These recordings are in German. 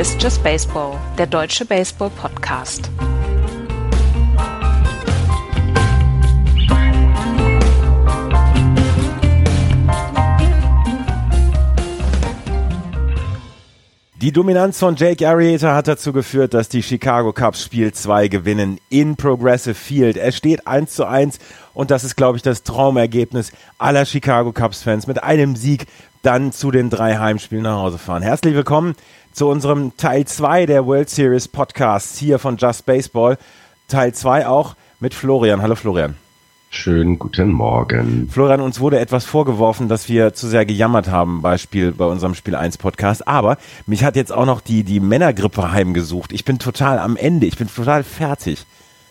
Ist Just Baseball, der deutsche Baseball-Podcast. Die Dominanz von Jake Arrieta hat dazu geführt, dass die Chicago Cubs Spiel 2 gewinnen in Progressive Field. Es steht 1 zu 1 und das ist, glaube ich, das Traumergebnis aller Chicago Cubs Fans. Mit einem Sieg dann zu den drei Heimspielen nach Hause fahren. Herzlich willkommen zu unserem Teil 2 der World Series Podcasts hier von Just Baseball. Teil 2 auch mit Florian. Hallo Florian. Schönen guten Morgen. Florian, uns wurde etwas vorgeworfen, dass wir zu sehr gejammert haben bei, Spiel, bei unserem Spiel 1 Podcast. Aber mich hat jetzt auch noch die, die Männergrippe heimgesucht. Ich bin total am Ende. Ich bin total fertig.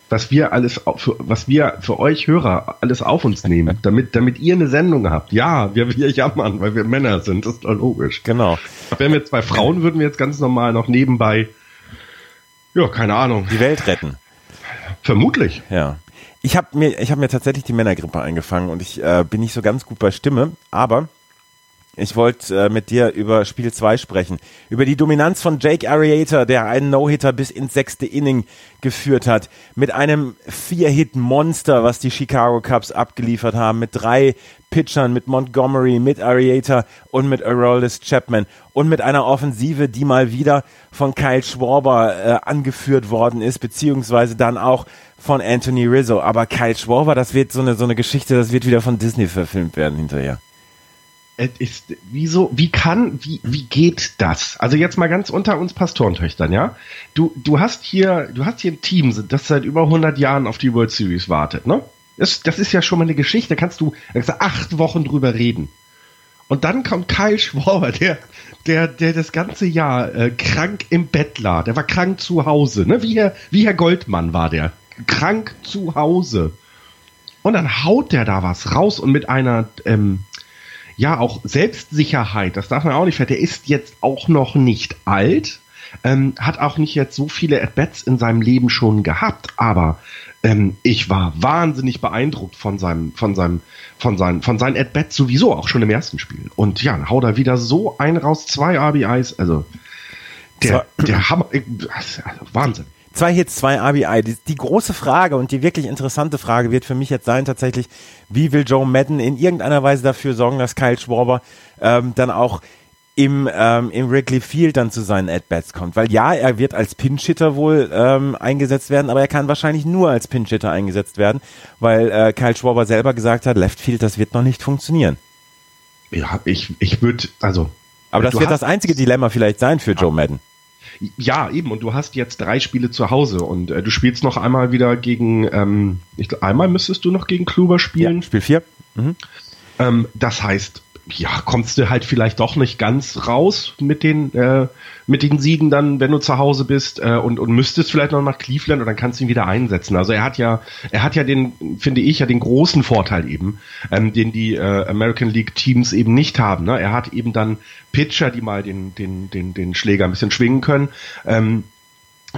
Was wir alles, für, was wir für euch Hörer alles auf uns nehmen, damit, damit ihr eine Sendung habt. Ja, wir, wir jammern, weil wir Männer sind. Das ist doch logisch. Genau. Wären wir zwei Frauen, würden wir jetzt ganz normal noch nebenbei, ja, keine Ahnung. Die Welt retten. Vermutlich. Ja. Ich habe mir, ich habe mir tatsächlich die Männergrippe eingefangen und ich äh, bin nicht so ganz gut bei Stimme, aber ich wollte äh, mit dir über Spiel 2 sprechen. Über die Dominanz von Jake Arrieta, der einen No-Hitter bis ins sechste Inning geführt hat. Mit einem Vier-Hit-Monster, was die Chicago Cubs abgeliefert haben. Mit drei Pitchern, mit Montgomery, mit Arrieta und mit Aroldis Chapman. Und mit einer Offensive, die mal wieder von Kyle Schwarber äh, angeführt worden ist, beziehungsweise dann auch von Anthony Rizzo. Aber Kyle Schwarber, das wird so eine, so eine Geschichte, das wird wieder von Disney verfilmt werden hinterher. Ist, wieso, wie kann, wie, wie geht das? Also jetzt mal ganz unter uns Pastorentöchtern, ja? Du, du hast hier, du hast hier ein Team, das seit über 100 Jahren auf die World Series wartet, ne? Das, das ist ja schon mal eine Geschichte, da kannst du, da acht Wochen drüber reden. Und dann kommt Kyle Schwarber, der, der, der das ganze Jahr äh, krank im Bett lag. Der war krank zu Hause, ne? Wie Herr, wie Herr Goldmann war der. Krank zu Hause. Und dann haut der da was raus und mit einer, ähm, ja, auch Selbstsicherheit, das darf man auch nicht vergessen. Der ist jetzt auch noch nicht alt, ähm, hat auch nicht jetzt so viele At-Bats in seinem Leben schon gehabt, aber ähm, ich war wahnsinnig beeindruckt von seinem, von seinem, von seinen, von seinen At-Bats sowieso, auch schon im ersten Spiel. Und ja, haut er wieder so ein raus, zwei RBIs, also der, der Hammer, also Wahnsinn. Zwei Hits, zwei RBI. Die, die, große Frage und die wirklich interessante Frage wird für mich jetzt sein tatsächlich, wie will Joe Madden in irgendeiner Weise dafür sorgen, dass Kyle Schwarber ähm, dann auch im, ähm, im Wrigley Field dann zu seinen At-Bats kommt. Weil ja, er wird als Pinch-Hitter wohl ähm, eingesetzt werden, aber er kann wahrscheinlich nur als Pinch-Hitter eingesetzt werden, weil äh, Kyle Schwarber selber gesagt hat, Left Field, das wird noch nicht funktionieren. Ja, ich, ich würde, also. Aber das wird das einzige Dilemma vielleicht sein für Joe Madden. Ja, eben. Und du hast jetzt drei Spiele zu Hause und äh, du spielst noch einmal wieder gegen, ähm, ich, einmal müsstest du noch gegen Kluber spielen. Ja, Spiel 4. Mhm. Ähm, das heißt, ja, kommst du halt vielleicht doch nicht ganz raus mit den, äh, mit den Siegen dann, wenn du zu Hause bist äh, und, und müsstest vielleicht noch nach Cleveland und dann kannst du ihn wieder einsetzen. Also er hat ja, er hat ja den, finde ich, ja den großen Vorteil eben, ähm, den die äh, American League Teams eben nicht haben. Ne? Er hat eben dann Pitcher, die mal den, den, den, den Schläger ein bisschen schwingen können. Ähm,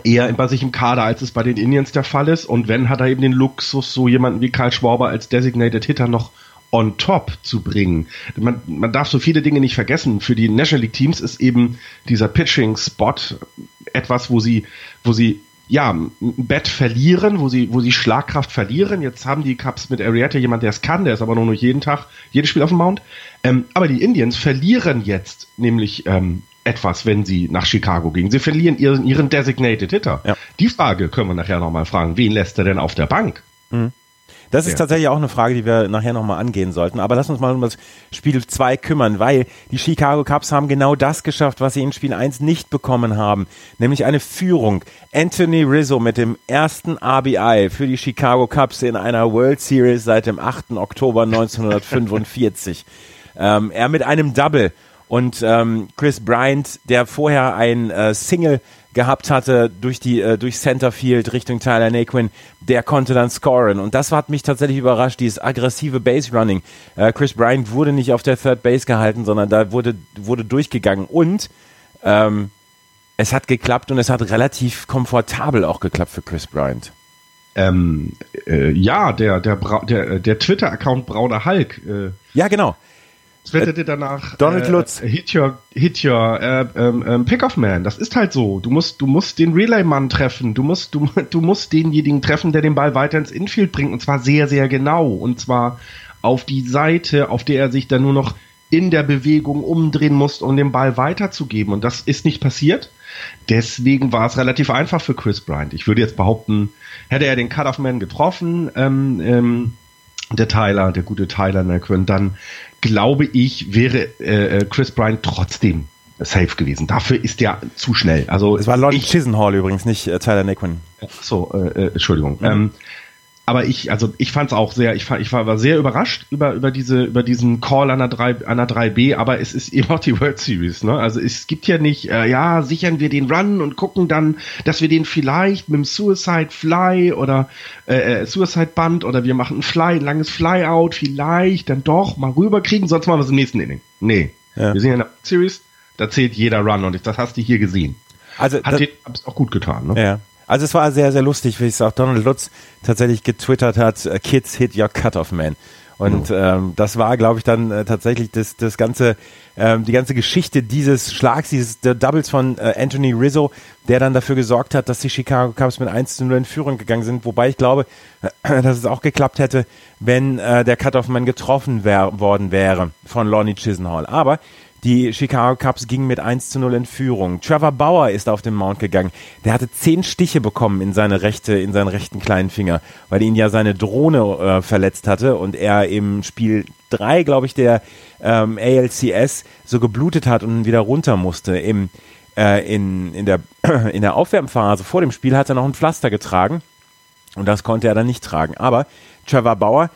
eher bei sich im Kader, als es bei den Indians der Fall ist. Und wenn, hat er eben den Luxus, so jemanden wie Karl Schwarber als Designated Hitter noch on top zu bringen. Man, man darf so viele Dinge nicht vergessen. Für die National League Teams ist eben dieser Pitching-Spot etwas, wo sie, wo sie ja, ein Bett verlieren, wo sie, wo sie Schlagkraft verlieren. Jetzt haben die Cubs mit Arietta jemand, der es kann, der ist aber nur noch jeden Tag, jedes Spiel auf dem Mount. Ähm, aber die Indians verlieren jetzt nämlich ähm, etwas, wenn sie nach Chicago gehen. Sie verlieren ihren, ihren Designated Hitter. Ja. Die Frage können wir nachher nochmal fragen. Wen lässt er denn auf der Bank? Mhm. Das ist ja. tatsächlich auch eine Frage, die wir nachher nochmal angehen sollten. Aber lass uns mal um das Spiel 2 kümmern, weil die Chicago Cubs haben genau das geschafft, was sie in Spiel 1 nicht bekommen haben. Nämlich eine Führung. Anthony Rizzo mit dem ersten RBI für die Chicago Cubs in einer World Series seit dem 8. Oktober 1945. ähm, er mit einem Double und ähm, Chris Bryant, der vorher ein äh, Single gehabt hatte durch die äh, durch Centerfield Richtung Tyler Naquin, der konnte dann scoren und das hat mich tatsächlich überrascht, dieses aggressive Base Running. Äh, Chris Bryant wurde nicht auf der Third Base gehalten, sondern da wurde wurde durchgegangen und ähm, es hat geklappt und es hat relativ komfortabel auch geklappt für Chris Bryant. Ähm, äh, ja, der der der, der Twitter Account Brauner Hulk. Äh, ja, genau twitterte danach Donald Lutz. Hit your, hit your äh, ähm, ähm, Pickoff Man. Das ist halt so. Du musst, du musst den Relay-Mann treffen. Du musst, du, du musst denjenigen treffen, der den Ball weiter ins Infield bringt. Und zwar sehr, sehr genau. Und zwar auf die Seite, auf der er sich dann nur noch in der Bewegung umdrehen muss, um den Ball weiterzugeben. Und das ist nicht passiert. Deswegen war es relativ einfach für Chris Bryant. Ich würde jetzt behaupten, hätte er den Cut-Off-Man getroffen, ähm, ähm, der Tyler, der gute Tyler Naquin, dann glaube ich, wäre äh, äh, Chris Bryant trotzdem safe gewesen. Dafür ist der zu schnell. Also es war Lonnie Chisenhall übrigens, nicht äh, Tyler Naquin. So, äh, äh, Entschuldigung. Mhm. Ähm, aber ich, also ich fand es auch sehr, ich, fand, ich war, war sehr überrascht über, über, diese, über diesen Call an der, 3, an der 3B, aber es ist eben auch die World Series. Ne? Also es gibt ja nicht, äh, ja, sichern wir den Run und gucken dann, dass wir den vielleicht mit dem Suicide Fly oder äh, äh Suicide Band oder wir machen ein Fly, ein langes Flyout, vielleicht dann doch mal rüberkriegen, sonst machen wir es im nächsten Inning. Nee. Ja. Wir sind ja in der World Series, da zählt jeder Run und das hast du hier gesehen. Also hat dir auch gut getan, ne? Ja. Also es war sehr, sehr lustig, wie es auch Donald Lutz tatsächlich getwittert hat, äh, Kids hit your cutoff man. Und mhm. ähm, das war, glaube ich, dann äh, tatsächlich das, das ganze, ähm, die ganze Geschichte dieses Schlags, dieses der Doubles von äh, Anthony Rizzo, der dann dafür gesorgt hat, dass die Chicago Cubs mit 1 zu 0 in Führung gegangen sind. Wobei ich glaube, dass es auch geklappt hätte, wenn äh, der Cutoff-Man getroffen wär, worden wäre von Lonnie Chisenhall. Aber die Chicago Cubs gingen mit 1 zu 0 in Führung. Trevor Bauer ist auf den Mount gegangen. Der hatte zehn Stiche bekommen in seine rechte, in seinen rechten kleinen Finger, weil ihn ja seine Drohne äh, verletzt hatte und er im Spiel 3, glaube ich, der ähm, ALCS so geblutet hat und wieder runter musste. Im, äh, in, in, der, in der Aufwärmphase vor dem Spiel hat er noch ein Pflaster getragen und das konnte er dann nicht tragen. Aber Trevor Bauer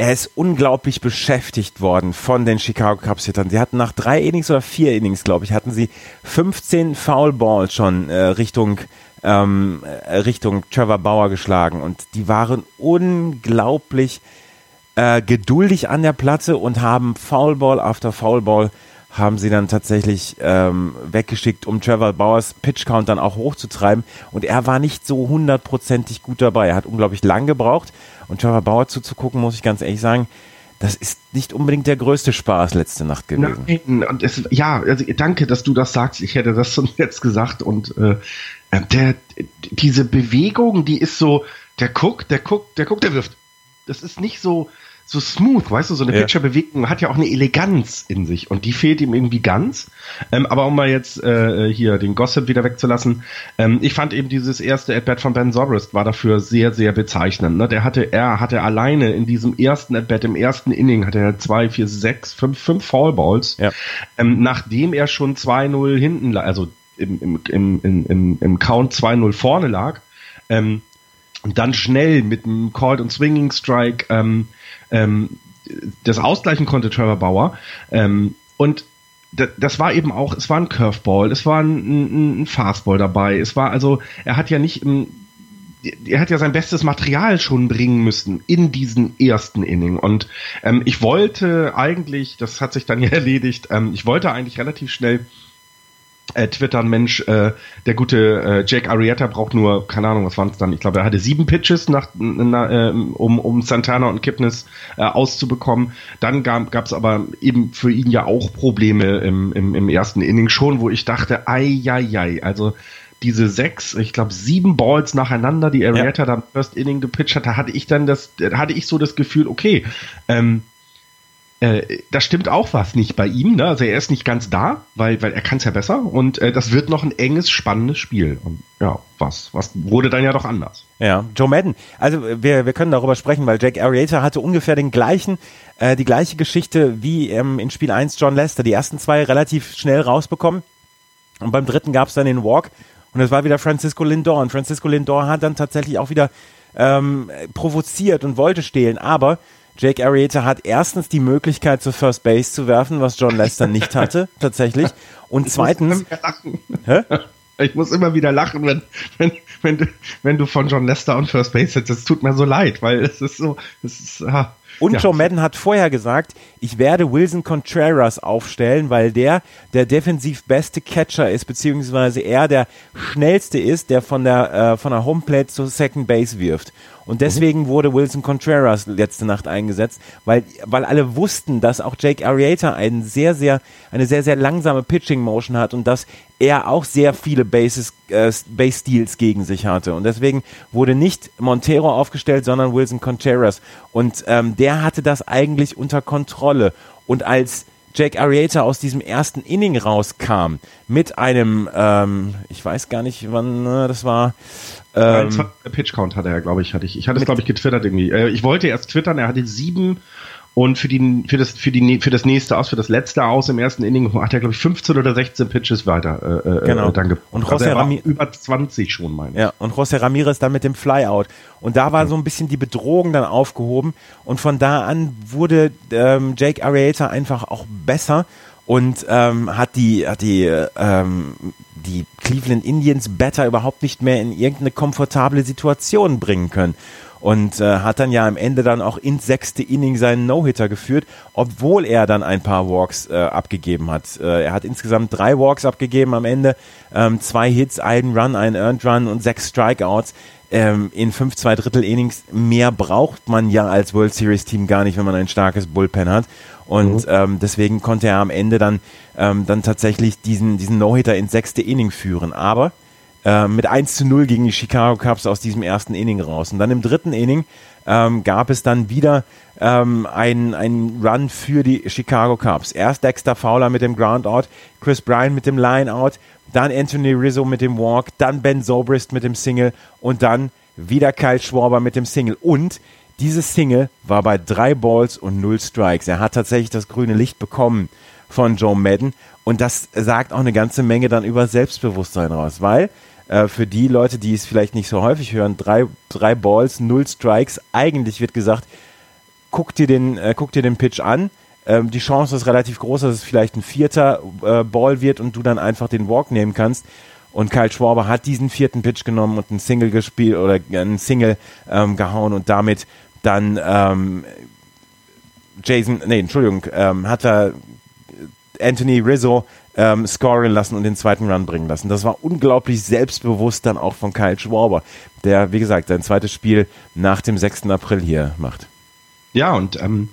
er ist unglaublich beschäftigt worden von den Chicago Cubs Hittern. Sie hatten nach drei Innings oder vier Innings, glaube ich, hatten sie 15 Foul Balls schon äh, Richtung ähm, äh, Richtung Trevor Bauer geschlagen und die waren unglaublich äh, geduldig an der Platte und haben Foulball after Foulball haben sie dann tatsächlich ähm, weggeschickt, um Trevor Bauers Pitch Count dann auch hochzutreiben. Und er war nicht so hundertprozentig gut dabei. Er hat unglaublich lang gebraucht. Und Trevor Bauer zuzugucken, muss ich ganz ehrlich sagen, das ist nicht unbedingt der größte Spaß letzte Nacht gewesen. Nein, und es, ja, also danke, dass du das sagst. Ich hätte das schon jetzt gesagt. Und äh, äh, der, diese Bewegung, die ist so, der guckt, der guckt, der guckt, der wirft. Das ist nicht so, so smooth, weißt du, so eine ja. Pitcher-Bewegung hat ja auch eine Eleganz in sich und die fehlt ihm irgendwie ganz. Ähm, aber um mal jetzt äh, hier den Gossip wieder wegzulassen, ähm, ich fand eben dieses erste At-Bat von Ben Zobrist war dafür sehr, sehr bezeichnend. Ne? Der hatte, er hatte alleine in diesem ersten At-Bat, im ersten Inning, hatte er zwei, vier, sechs, fünf, fünf Fallballs, ja. ähm, nachdem er schon 2-0 hinten, also im, im, im, im, im Count 2-0 vorne lag, ähm, und dann schnell mit einem Called und Swinging Strike ähm, ähm, das ausgleichen konnte Trevor Bauer. Ähm, und das war eben auch, es war ein Curveball, es war ein, ein, Fastball dabei, es war also, er hat ja nicht er hat ja sein bestes Material schon bringen müssen in diesen ersten Inning. Und ähm, ich wollte eigentlich, das hat sich dann ja erledigt, ähm, ich wollte eigentlich relativ schnell äh, twittern, Mensch, äh, der gute äh, Jake Arrieta braucht nur, keine Ahnung, was waren es dann? Ich glaube, er hatte sieben Pitches, nach, na, äh, um, um Santana und Kipnis äh, auszubekommen. Dann gab es aber eben für ihn ja auch Probleme im, im, im ersten Inning schon, wo ich dachte, ei, ei, ei, also diese sechs, ich glaube sieben Balls nacheinander, die Arrieta ja. dann First Inning gepitcht hat, da hatte ich dann das, hatte ich so das Gefühl, okay, ähm, äh, da stimmt auch was nicht bei ihm. Ne? Also er ist nicht ganz da, weil, weil er kann es ja besser. Und äh, das wird noch ein enges, spannendes Spiel. Und ja, was, was wurde dann ja doch anders. Ja, Joe Madden. Also wir, wir können darüber sprechen, weil Jack Arrieta hatte ungefähr den gleichen, äh, die gleiche Geschichte wie ähm, in Spiel 1 John Lester. Die ersten zwei relativ schnell rausbekommen. Und beim dritten gab es dann den Walk. Und es war wieder Francisco Lindor. Und Francisco Lindor hat dann tatsächlich auch wieder ähm, provoziert und wollte stehlen. Aber Jake Arrieta hat erstens die Möglichkeit zur First Base zu werfen, was John Lester nicht hatte, tatsächlich. Und ich zweitens. Ich muss immer wieder lachen, wenn, wenn, wenn, du, wenn du von John Lester und First Base hättest. Es tut mir so leid, weil es ist so, es ist, ah, Und Ja. Joe Madden hat vorher gesagt, ich werde Wilson Contreras aufstellen, weil der der defensiv beste Catcher ist, beziehungsweise er der schnellste ist, der von der, äh, von der Homeplate zur Second Base wirft. Und deswegen wurde Wilson Contreras letzte Nacht eingesetzt, weil, weil alle wussten, dass auch Jake Arrieta einen sehr, sehr, eine sehr, sehr langsame Pitching Motion hat und dass er auch sehr viele Bases, äh, Base Steals gegen sich hatte. Und deswegen wurde nicht Montero aufgestellt, sondern Wilson Contreras. Und ähm, der hatte das eigentlich unter Kontrolle. Und als Jake Arrieta aus diesem ersten Inning rauskam mit einem, ähm, ich weiß gar nicht, wann äh, das war, ähm, Pitch Count hatte er, glaube ich, hatte ich. Ich hatte es, glaube ich, getwittert irgendwie. Äh, ich wollte erst twittern, er hatte sieben und für, die, für, das, für, die, für das nächste aus, für das letzte aus im ersten Inning hat er, glaube ich, 15 oder 16 Pitches weiter äh, Genau. äh, dann gebracht. Und also José er war Rami- über 20 schon, meine ich. Ja, und José Ramirez dann mit dem Flyout. Und da war so ein bisschen die Bedrohung dann aufgehoben. Und von da an wurde ähm, Jake Arrieta einfach auch besser und ähm, hat die, hat die, ähm, die Cleveland Indians Better überhaupt nicht mehr in irgendeine komfortable Situation bringen können. Und äh, hat dann ja am Ende dann auch ins sechste Inning seinen No-Hitter geführt, obwohl er dann ein paar Walks äh, abgegeben hat. Äh, er hat insgesamt drei Walks abgegeben am Ende, ähm, zwei Hits, einen Run, einen Earned Run und sechs Strikeouts. Ähm, in fünf, zwei Drittel Innings mehr braucht man ja als World Series Team gar nicht, wenn man ein starkes Bullpen hat. Und ähm, deswegen konnte er am Ende dann, ähm, dann tatsächlich diesen, diesen No-Hitter ins sechste Inning führen. Aber äh, mit 1 zu 0 gegen die Chicago Cubs aus diesem ersten Inning raus. Und dann im dritten Inning ähm, gab es dann wieder ähm, einen, einen Run für die Chicago Cubs. Erst Dexter Fowler mit dem Groundout, Chris Bryan mit dem Lineout, dann Anthony Rizzo mit dem Walk, dann Ben Zobrist mit dem Single und dann wieder Kyle Schwarber mit dem Single. Und dieses Single war bei drei Balls und null Strikes. Er hat tatsächlich das grüne Licht bekommen von Joe Madden. Und das sagt auch eine ganze Menge dann über Selbstbewusstsein raus, weil äh, für die Leute, die es vielleicht nicht so häufig hören, drei, drei Balls, null Strikes, eigentlich wird gesagt, guck dir den, äh, guck dir den Pitch an. Ähm, die Chance ist relativ groß, dass es vielleicht ein vierter äh, Ball wird und du dann einfach den Walk nehmen kannst. Und Kyle Schwarber hat diesen vierten Pitch genommen und einen Single gespielt oder einen Single ähm, gehauen und damit dann ähm, Jason, nee, Entschuldigung, ähm, hat er Anthony Rizzo ähm, scoren lassen und den zweiten Run bringen lassen. Das war unglaublich selbstbewusst dann auch von Kyle Schwarber, der, wie gesagt, sein zweites Spiel nach dem 6. April hier macht. Ja, und ähm,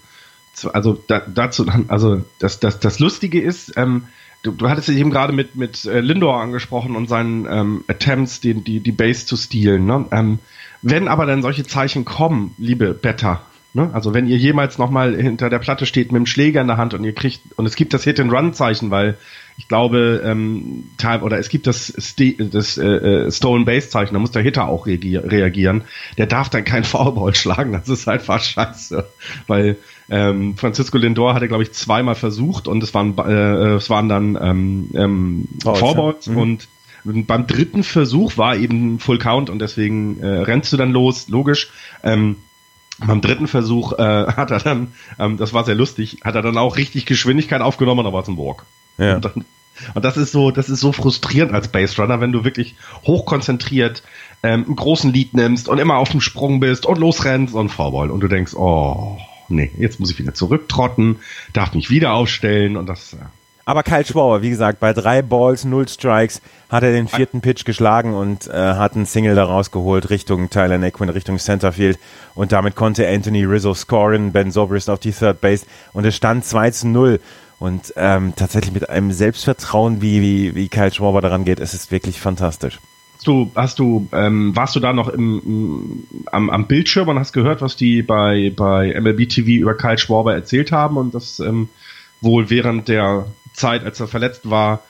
also da, dazu, also das, das, das Lustige ist, ähm, du, du hattest ja eben gerade mit, mit äh, Lindor angesprochen und seinen ähm, Attempts, die, die, die Base zu stehlen. Ne? Ähm, wenn aber dann solche Zeichen kommen, liebe Better, ne? also wenn ihr jemals nochmal hinter der Platte steht mit dem Schläger in der Hand und ihr kriegt, und es gibt das Hit-and-Run-Zeichen, weil ich glaube, ähm, oder es gibt das, das äh, äh, Stolen Base Zeichen, da muss der Hitter auch reagi- reagieren. Der darf dann kein Foulball schlagen, das ist einfach scheiße, weil ähm, Francisco Lindor hatte glaube ich zweimal versucht und es waren äh, es waren dann ähm, ähm, Foulballs. Mhm. und beim dritten Versuch war eben Full Count und deswegen äh, rennst du dann los, logisch. Ähm, beim dritten Versuch äh, hat er dann, ähm, das war sehr lustig, hat er dann auch richtig Geschwindigkeit aufgenommen, aber es ein Walk. Ja. Und, dann, und das ist so, das ist so frustrierend als Base Runner, wenn du wirklich hochkonzentriert ähm, einen großen Lead nimmst und immer auf dem Sprung bist und losrennst und Foulball und du denkst, oh nee, jetzt muss ich wieder zurücktrotten, darf mich wieder aufstellen und das. Äh, Aber Kyle Schwarber, wie gesagt, bei drei Balls, null Strikes hat er den vierten Pitch geschlagen und äh, hat einen Single da rausgeholt Richtung Tyler Naquin, Richtung Centerfield. Und damit konnte Anthony Rizzo scoren, Ben Zobrist auf die Third Base und es stand 2 zu 0. Und ähm, tatsächlich mit einem Selbstvertrauen, wie, wie, wie Kyle Schwarber daran geht, es ist wirklich fantastisch. Hast du, hast du, ähm, warst du da noch im, im, am, am Bildschirm und hast gehört, was die bei, bei MLB TV über Kyle Schwarber erzählt haben und das ähm, wohl während der Zeit, als er verletzt war,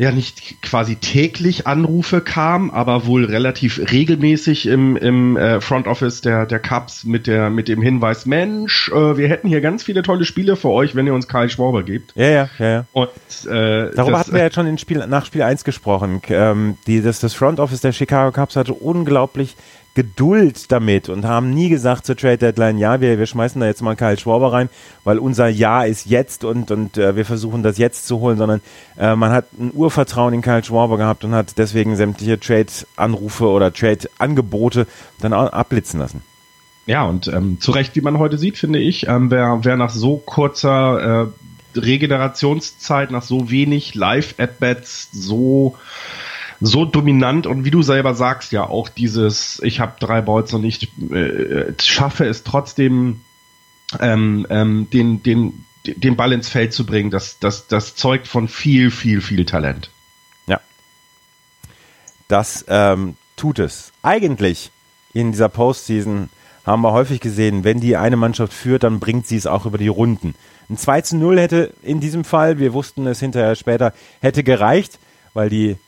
ja nicht quasi täglich Anrufe kam, aber wohl relativ regelmäßig im, im äh, Front Office der, der Cubs mit der mit dem Hinweis, Mensch, äh, wir hätten hier ganz viele tolle Spiele für euch, wenn ihr uns Kyle Schwarber gebt. Ja, ja, ja, ja. Und äh, Darüber das, hatten wir ja schon in Spiel, nach Spiel 1 gesprochen. Ähm, die, das, das Front Office der Chicago Cubs hatte unglaublich Geduld damit und haben nie gesagt zur Trade Deadline, ja, wir, wir schmeißen da jetzt mal Kyle Schwarber rein, weil unser Ja ist jetzt und, und äh, wir versuchen das jetzt zu holen, sondern äh, man hat ein Urvertrauen in Kyle Schwarber gehabt und hat deswegen sämtliche Trade-Anrufe oder Trade-Angebote dann auch abblitzen lassen. Ja, und ähm, zu Recht, wie man heute sieht, finde ich, ähm, wer, wer nach so kurzer äh, Regenerationszeit, nach so wenig Live-At-Bats so so dominant und wie du selber sagst, ja auch dieses, ich habe drei Balls und ich äh, schaffe es trotzdem, ähm, ähm, den, den, den Ball ins Feld zu bringen, das, das, das zeugt von viel, viel, viel Talent. Ja. Das ähm, tut es. Eigentlich in dieser Postseason haben wir häufig gesehen, wenn die eine Mannschaft führt, dann bringt sie es auch über die Runden. Ein 2 zu 0 hätte in diesem Fall, wir wussten es hinterher später, hätte gereicht, weil die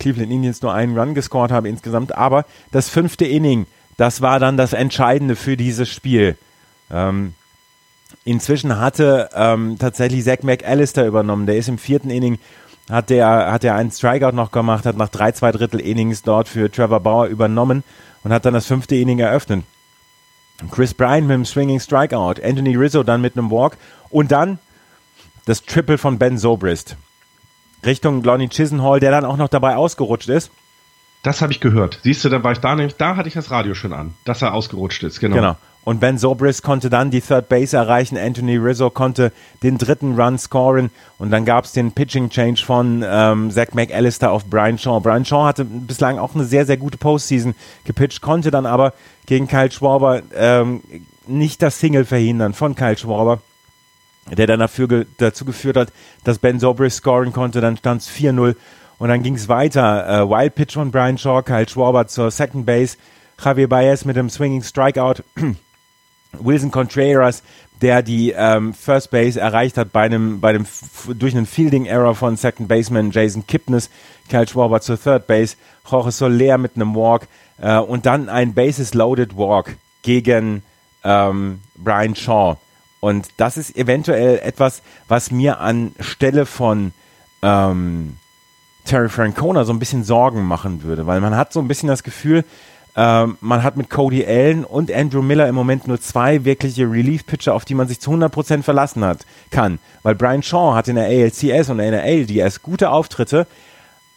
Cleveland Indians nur einen Run gescored haben insgesamt. Aber das fünfte Inning, das war dann das Entscheidende für dieses Spiel. Ähm, inzwischen hatte ähm, tatsächlich Zach McAllister übernommen. Der ist im vierten Inning, hat der, hat er einen Strikeout noch gemacht, hat nach drei, zwei Drittel Innings dort für Trevor Bauer übernommen und hat dann das fünfte Inning eröffnet. Chris Bryan mit einem Swinging Strikeout, Anthony Rizzo dann mit einem Walk und dann das Triple von Ben Zobrist. Richtung Lonnie Chisenhall, der dann auch noch dabei ausgerutscht ist. Das habe ich gehört. Siehst du, da war ich da nämlich, da hatte ich das Radio schon an, dass er ausgerutscht ist, genau. Genau. Und Ben Zobrist konnte dann die Third Base erreichen. Anthony Rizzo konnte den dritten Run scoren. Und dann gab es den Pitching Change von ähm, Zach McAllister auf Brian Shaw. Brian Shaw hatte bislang auch eine sehr, sehr gute Postseason gepitcht, konnte dann aber gegen Kyle Schwarber ähm, nicht das Single verhindern von Kyle Schwarber der dann dafür dazu geführt hat, dass Ben Zobrist scoren konnte. Dann stand es 4-0 und dann ging es weiter. Äh, Wild Pitch von Brian Shaw, Kyle Schwarber zur Second Base, Javier Baez mit dem Swinging Strikeout, Wilson Contreras, der die ähm, First Base erreicht hat bei einem, bei einem durch einen Fielding Error von Second Baseman Jason Kipnis, Kyle Schwarber zur Third Base, Jorge Soler mit einem Walk äh, und dann ein Bases Loaded Walk gegen ähm, Brian Shaw. Und das ist eventuell etwas, was mir anstelle von ähm, Terry Francona so ein bisschen Sorgen machen würde, weil man hat so ein bisschen das Gefühl, ähm, man hat mit Cody Allen und Andrew Miller im Moment nur zwei wirkliche Relief-Pitcher, auf die man sich zu 100% verlassen hat, kann. Weil Brian Shaw hat in der ALCS und der NRL die erst gute Auftritte,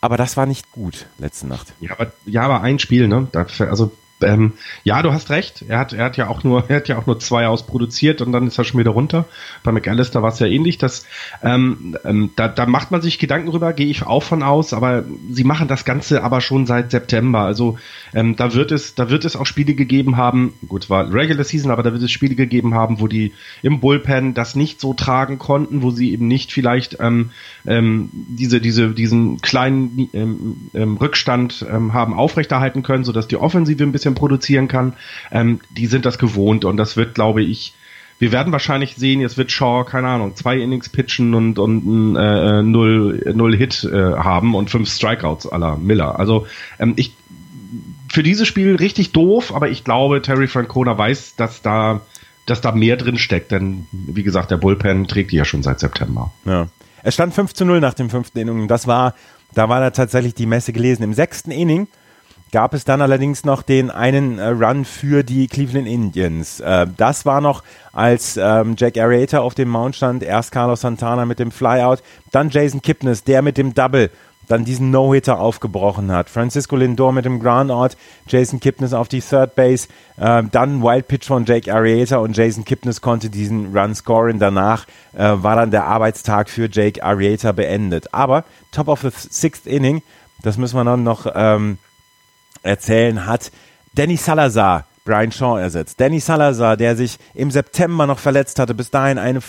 aber das war nicht gut letzte Nacht. Ja, aber, ja, aber ein Spiel, ne? also ähm, ja, du hast recht. Er hat, er hat ja auch nur, er hat ja auch nur zwei ausproduziert und dann ist er schon wieder runter. Bei McAllister war es ja ähnlich. Dass, ähm, ähm, da, da macht man sich Gedanken drüber, gehe ich auch von aus. Aber sie machen das Ganze aber schon seit September. Also ähm, da wird es, da wird es auch Spiele gegeben haben. Gut, war Regular Season, aber da wird es Spiele gegeben haben, wo die im Bullpen das nicht so tragen konnten, wo sie eben nicht vielleicht ähm, ähm, diese, diese, diesen kleinen ähm, ähm, Rückstand ähm, haben aufrechterhalten können, sodass die Offensive ein bisschen produzieren kann. Ähm, die sind das gewohnt und das wird, glaube ich, wir werden wahrscheinlich sehen, jetzt wird Shaw, keine Ahnung, zwei Innings pitchen und, und äh, null, null Hit äh, haben und fünf Strikeouts aller Miller. Also ähm, ich für dieses Spiel richtig doof, aber ich glaube, Terry Francona weiß, dass da dass da mehr drin steckt, denn wie gesagt, der Bullpen trägt die ja schon seit September. Ja. Es stand 5 zu 0 nach dem fünften Inning. Das war, da war da tatsächlich die Messe gelesen. Im sechsten Inning gab es dann allerdings noch den einen äh, Run für die Cleveland Indians. Äh, das war noch, als ähm, Jack Arrieta auf dem Mount stand, erst Carlos Santana mit dem Flyout, dann Jason Kipnis, der mit dem Double dann diesen No-Hitter aufgebrochen hat. Francisco Lindor mit dem Groundout, Jason Kipnis auf die Third Base, äh, dann Wild Pitch von Jake Arrieta und Jason Kipnis konnte diesen Run scoren. Danach äh, war dann der Arbeitstag für Jake Arrieta beendet. Aber Top of the Sixth Inning, das müssen wir dann noch ähm, erzählen, hat Danny Salazar Brian Shaw ersetzt. Danny Salazar, der sich im September noch verletzt hatte, bis dahin eine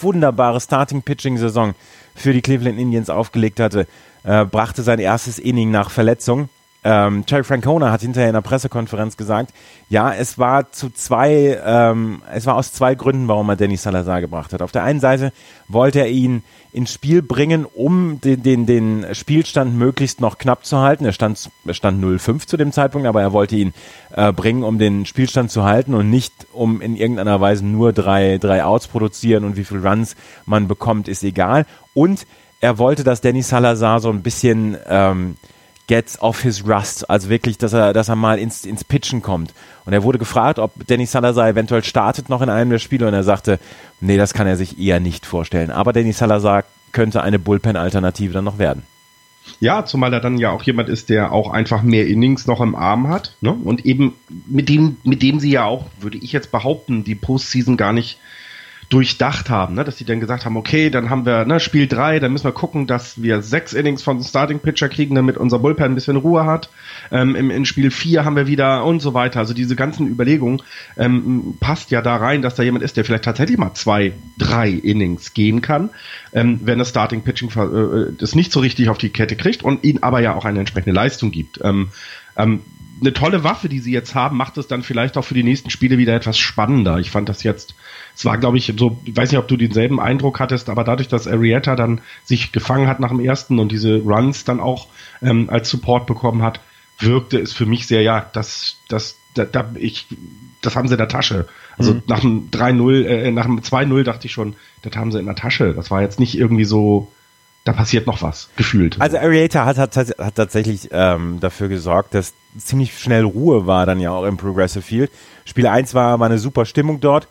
wunderbare Starting-Pitching-Saison für die Cleveland Indians aufgelegt hatte, äh, brachte sein erstes Inning nach Verletzung. Ähm, Terry Francona hat hinterher in der Pressekonferenz gesagt, ja, es war zu zwei, ähm, es war aus zwei Gründen, warum er Danny Salazar gebracht hat. Auf der einen Seite wollte er ihn ins Spiel bringen, um den, den, den Spielstand möglichst noch knapp zu halten. Er stand, er stand 0-5 zu dem Zeitpunkt, aber er wollte ihn äh, bringen, um den Spielstand zu halten und nicht um in irgendeiner Weise nur drei, drei Outs produzieren und wie viel Runs man bekommt, ist egal. Und er wollte, dass Danny Salazar so ein bisschen ähm, gets off his rust, also wirklich, dass er, dass er mal ins, ins Pitchen kommt. Und er wurde gefragt, ob Danny Salazar eventuell startet noch in einem der Spiele und er sagte, nee, das kann er sich eher nicht vorstellen. Aber Danny Salazar könnte eine Bullpen-Alternative dann noch werden. Ja, zumal er dann ja auch jemand ist, der auch einfach mehr Innings noch im Arm hat. Ne? Und eben mit dem, mit dem sie ja auch, würde ich jetzt behaupten, die Postseason gar nicht durchdacht haben, ne? dass sie dann gesagt haben, okay, dann haben wir ne, Spiel drei, dann müssen wir gucken, dass wir sechs Innings von Starting Pitcher kriegen, damit unser Bullpen ein bisschen Ruhe hat. Ähm, im, in Spiel vier haben wir wieder und so weiter. Also diese ganzen Überlegungen ähm, passt ja da rein, dass da jemand ist, der vielleicht tatsächlich mal zwei, drei Innings gehen kann, ähm, wenn das Starting Pitching äh, das nicht so richtig auf die Kette kriegt und ihn aber ja auch eine entsprechende Leistung gibt. Ähm, ähm, eine tolle Waffe, die sie jetzt haben, macht es dann vielleicht auch für die nächsten Spiele wieder etwas spannender. Ich fand das jetzt, es war, glaube ich, so, ich weiß nicht, ob du denselben Eindruck hattest, aber dadurch, dass Arietta dann sich gefangen hat nach dem ersten und diese Runs dann auch ähm, als Support bekommen hat, wirkte es für mich sehr, ja, das, das, da, da ich, das haben sie in der Tasche. Also mhm. nach dem 3-0, äh, nach dem 2-0 dachte ich schon, das haben sie in der Tasche. Das war jetzt nicht irgendwie so, da passiert noch was, gefühlt. Also Ariata hat, hat, hat tatsächlich ähm, dafür gesorgt, dass ziemlich schnell Ruhe war dann ja auch im Progressive Field. Spiel 1 war, war eine super Stimmung dort.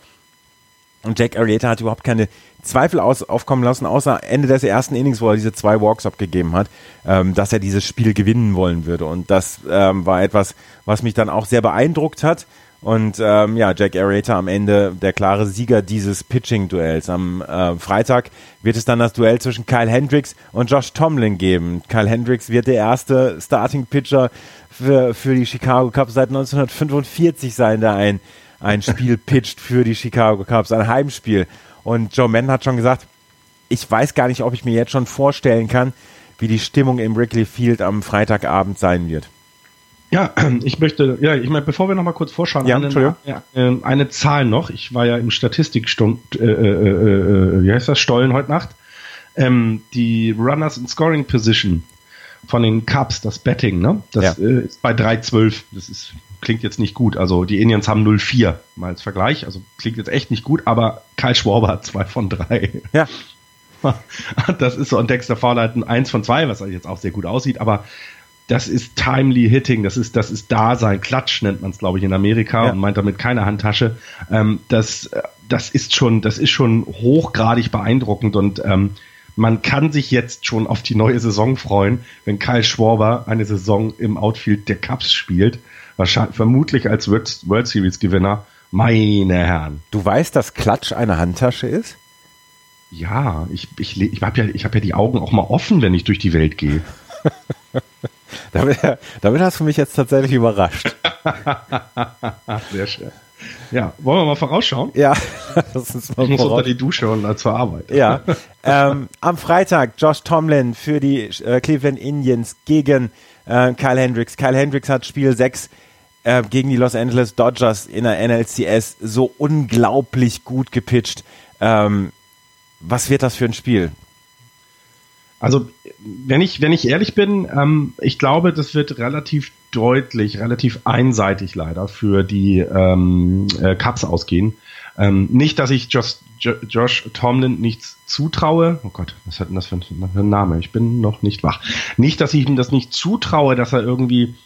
Und Jack Arrieta hat überhaupt keine Zweifel aus, aufkommen lassen, außer Ende des ersten Innings, wo er diese zwei Walks abgegeben hat, ähm, dass er dieses Spiel gewinnen wollen würde. Und das ähm, war etwas, was mich dann auch sehr beeindruckt hat. Und ähm, ja, Jack Arrieta am Ende der klare Sieger dieses Pitching-Duells. Am äh, Freitag wird es dann das Duell zwischen Kyle Hendricks und Josh Tomlin geben. Kyle Hendricks wird der erste Starting-Pitcher für, für die Chicago Cubs seit 1945 sein, der ein, ein Spiel pitcht für die Chicago Cubs, ein Heimspiel. Und Joe Mann hat schon gesagt, ich weiß gar nicht, ob ich mir jetzt schon vorstellen kann, wie die Stimmung im Wrigley Field am Freitagabend sein wird. Ja, ich möchte, ja, ich meine, bevor wir noch mal kurz vorschauen, ja, eine, äh, eine Zahl noch. Ich war ja im Statistikstund, äh, äh, äh, wie heißt das, Stollen heute Nacht. Ähm, die Runners in Scoring Position von den Cubs, das Betting, ne? Das ja. äh, ist bei 3,12. Das ist, klingt jetzt nicht gut. Also die Indians haben 0,4 mal als Vergleich. Also klingt jetzt echt nicht gut, aber Kyle Schwarber hat 2 von 3. Ja. Das ist so, und Dexter Fowler hat ein 1 von 2, was jetzt auch sehr gut aussieht, aber das ist timely hitting, das ist, das ist Dasein, Klatsch nennt man es, glaube ich, in Amerika ja. und meint damit keine Handtasche. Ähm, das, das ist schon, das ist schon hochgradig beeindruckend und ähm, man kann sich jetzt schon auf die neue Saison freuen, wenn Kyle Schwarber eine Saison im Outfield der Cubs spielt. Wahrscheinlich, vermutlich als World Series Gewinner. Meine Herren. Du weißt, dass Klatsch eine Handtasche ist? Ja, ich, ich, ich habe ja, ich hab ja die Augen auch mal offen, wenn ich durch die Welt gehe. damit, damit hast du mich jetzt tatsächlich überrascht. Sehr schön. Ja, wollen wir mal vorausschauen? Ja, das ist mal ich muss voraus. unter die Dusche und zur Arbeit. Ja, ähm, am Freitag Josh Tomlin für die äh, Cleveland Indians gegen äh, Kyle Hendricks. Kyle Hendricks hat Spiel 6 äh, gegen die Los Angeles Dodgers in der NLCS so unglaublich gut gepitcht. Ähm, was wird das für ein Spiel? Also, wenn ich, wenn ich ehrlich bin, ähm, ich glaube, das wird relativ deutlich, relativ einseitig leider für die ähm, äh, Cups ausgehen. Ähm, nicht, dass ich Josh, Josh Tomlin nichts zutraue. Oh Gott, was hat denn das für ein, für ein Name? Ich bin noch nicht wach. Nicht, dass ich ihm das nicht zutraue, dass er irgendwie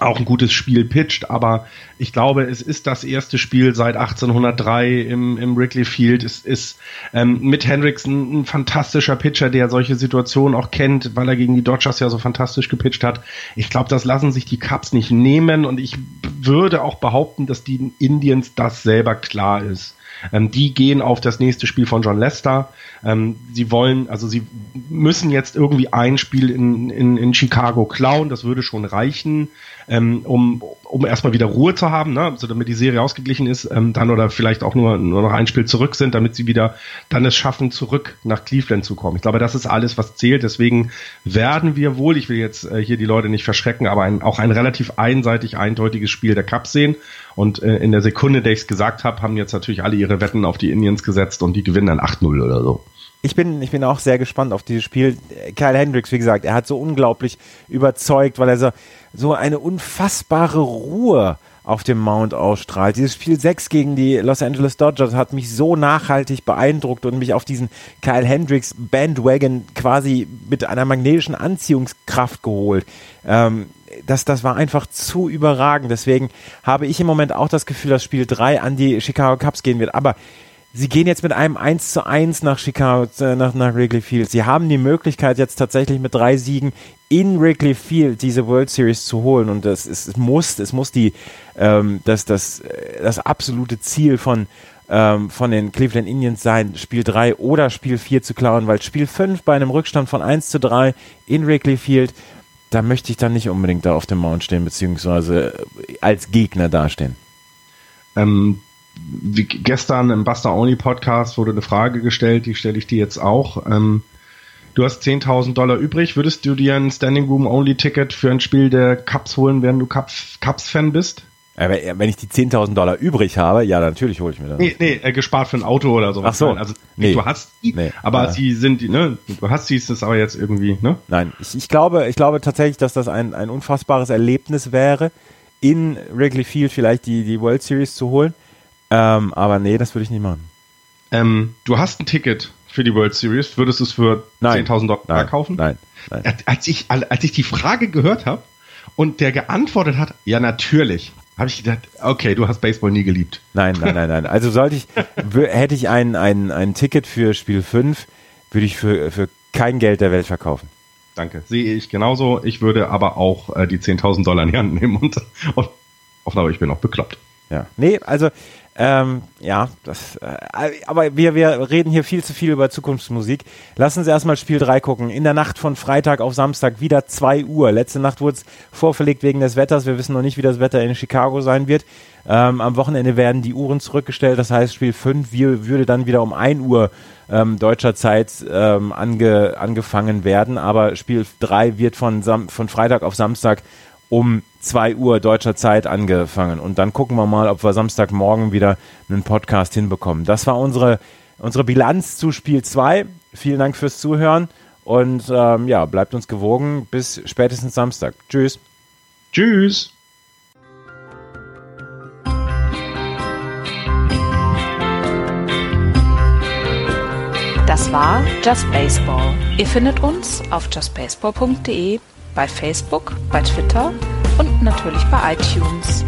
auch ein gutes Spiel pitcht, aber ich glaube, es ist das erste Spiel seit 1803 im, im Wrigley Field. Es ist ähm, mit Hendricks ein, ein, fantastischer Pitcher, der solche Situationen auch kennt, weil er gegen die Dodgers ja so fantastisch gepitcht hat. Ich glaube, das lassen sich die Cubs nicht nehmen und ich würde auch behaupten, dass die Indians das selber klar ist. Ähm, die gehen auf das nächste Spiel von John Lester. Ähm, sie wollen, also sie müssen jetzt irgendwie ein Spiel in, in, in Chicago klauen. Das würde schon reichen, ähm, um, um erstmal wieder Ruhe zu haben, ne? also damit die Serie ausgeglichen ist, ähm, dann oder vielleicht auch nur, nur noch ein Spiel zurück sind, damit sie wieder dann es schaffen, zurück nach Cleveland zu kommen. Ich glaube, das ist alles, was zählt. Deswegen werden wir wohl, ich will jetzt äh, hier die Leute nicht verschrecken, aber ein, auch ein relativ einseitig eindeutiges Spiel der Cups sehen. Und äh, in der Sekunde, der ich es gesagt habe, haben jetzt natürlich alle ihre Wetten auf die Indians gesetzt und die gewinnen dann 8-0 oder so. Ich bin, ich bin auch sehr gespannt auf dieses Spiel. Kyle Hendricks, wie gesagt, er hat so unglaublich überzeugt, weil er so, so eine unfassbare Ruhe auf dem Mount ausstrahlt. Dieses Spiel 6 gegen die Los Angeles Dodgers hat mich so nachhaltig beeindruckt und mich auf diesen Kyle Hendricks Bandwagon quasi mit einer magnetischen Anziehungskraft geholt. Ähm, das, das war einfach zu überragend. Deswegen habe ich im Moment auch das Gefühl, dass Spiel 3 an die Chicago Cubs gehen wird. Aber Sie gehen jetzt mit einem 1 zu 1 nach Chicago, äh, nach, nach Wrigley Field. Sie haben die Möglichkeit jetzt tatsächlich mit drei Siegen in Wrigley Field diese World Series zu holen. Und das ist, es muss, es muss die, ähm, das, das, äh, das absolute Ziel von, ähm, von den Cleveland Indians sein, Spiel 3 oder Spiel 4 zu klauen, weil Spiel 5 bei einem Rückstand von 1 zu 3 in Wrigley Field, da möchte ich dann nicht unbedingt da auf dem Mount stehen, beziehungsweise als Gegner dastehen. Ähm, wie gestern im Buster Only Podcast wurde eine Frage gestellt, die stelle ich dir jetzt auch. Ähm, du hast 10.000 Dollar übrig. Würdest du dir ein Standing Room Only Ticket für ein Spiel der Cups holen, wenn du Cups, Cups Fan bist? Äh, wenn ich die 10.000 Dollar übrig habe, ja, natürlich hole ich mir das. Nee, nee, äh, gespart für ein Auto oder so. Ach so. Also, nee. du hast die, nee. aber ja. sie sind, ne, du hast sie, ist das aber jetzt irgendwie, ne? Nein, ich, ich glaube, ich glaube tatsächlich, dass das ein, ein unfassbares Erlebnis wäre, in Wrigley Field vielleicht die, die World Series zu holen. Ähm, aber nee, das würde ich nicht machen. Ähm, du hast ein Ticket für die World Series, würdest du es für 10.000 Dollar nein, kaufen? Nein, nein. Als ich, als ich die Frage gehört habe und der geantwortet hat, ja natürlich, habe ich gedacht, okay, du hast Baseball nie geliebt. Nein, nein, nein, nein. Also sollte ich, hätte ich ein, ein, ein Ticket für Spiel 5, würde ich für, für kein Geld der Welt verkaufen. Danke. Sehe ich genauso. Ich würde aber auch äh, die 10.000 Dollar in die Hand nehmen und, und hoffen aber, ich bin auch bekloppt. Ja. Nee, also ähm, ja, das, äh, aber wir, wir reden hier viel zu viel über Zukunftsmusik. Lass uns erstmal Spiel 3 gucken. In der Nacht von Freitag auf Samstag wieder 2 Uhr. Letzte Nacht wurde es vorverlegt wegen des Wetters. Wir wissen noch nicht, wie das Wetter in Chicago sein wird. Ähm, am Wochenende werden die Uhren zurückgestellt. Das heißt, Spiel 5 würde dann wieder um 1 Uhr ähm, deutscher Zeit ähm, ange, angefangen werden. Aber Spiel 3 wird von, von Freitag auf Samstag um 2 Uhr deutscher Zeit angefangen. Und dann gucken wir mal, ob wir Samstagmorgen wieder einen Podcast hinbekommen. Das war unsere, unsere Bilanz zu Spiel 2. Vielen Dank fürs Zuhören und ähm, ja, bleibt uns gewogen. Bis spätestens Samstag. Tschüss. Tschüss. Das war Just Baseball. Ihr findet uns auf justbaseball.de bei Facebook, bei Twitter und natürlich bei iTunes.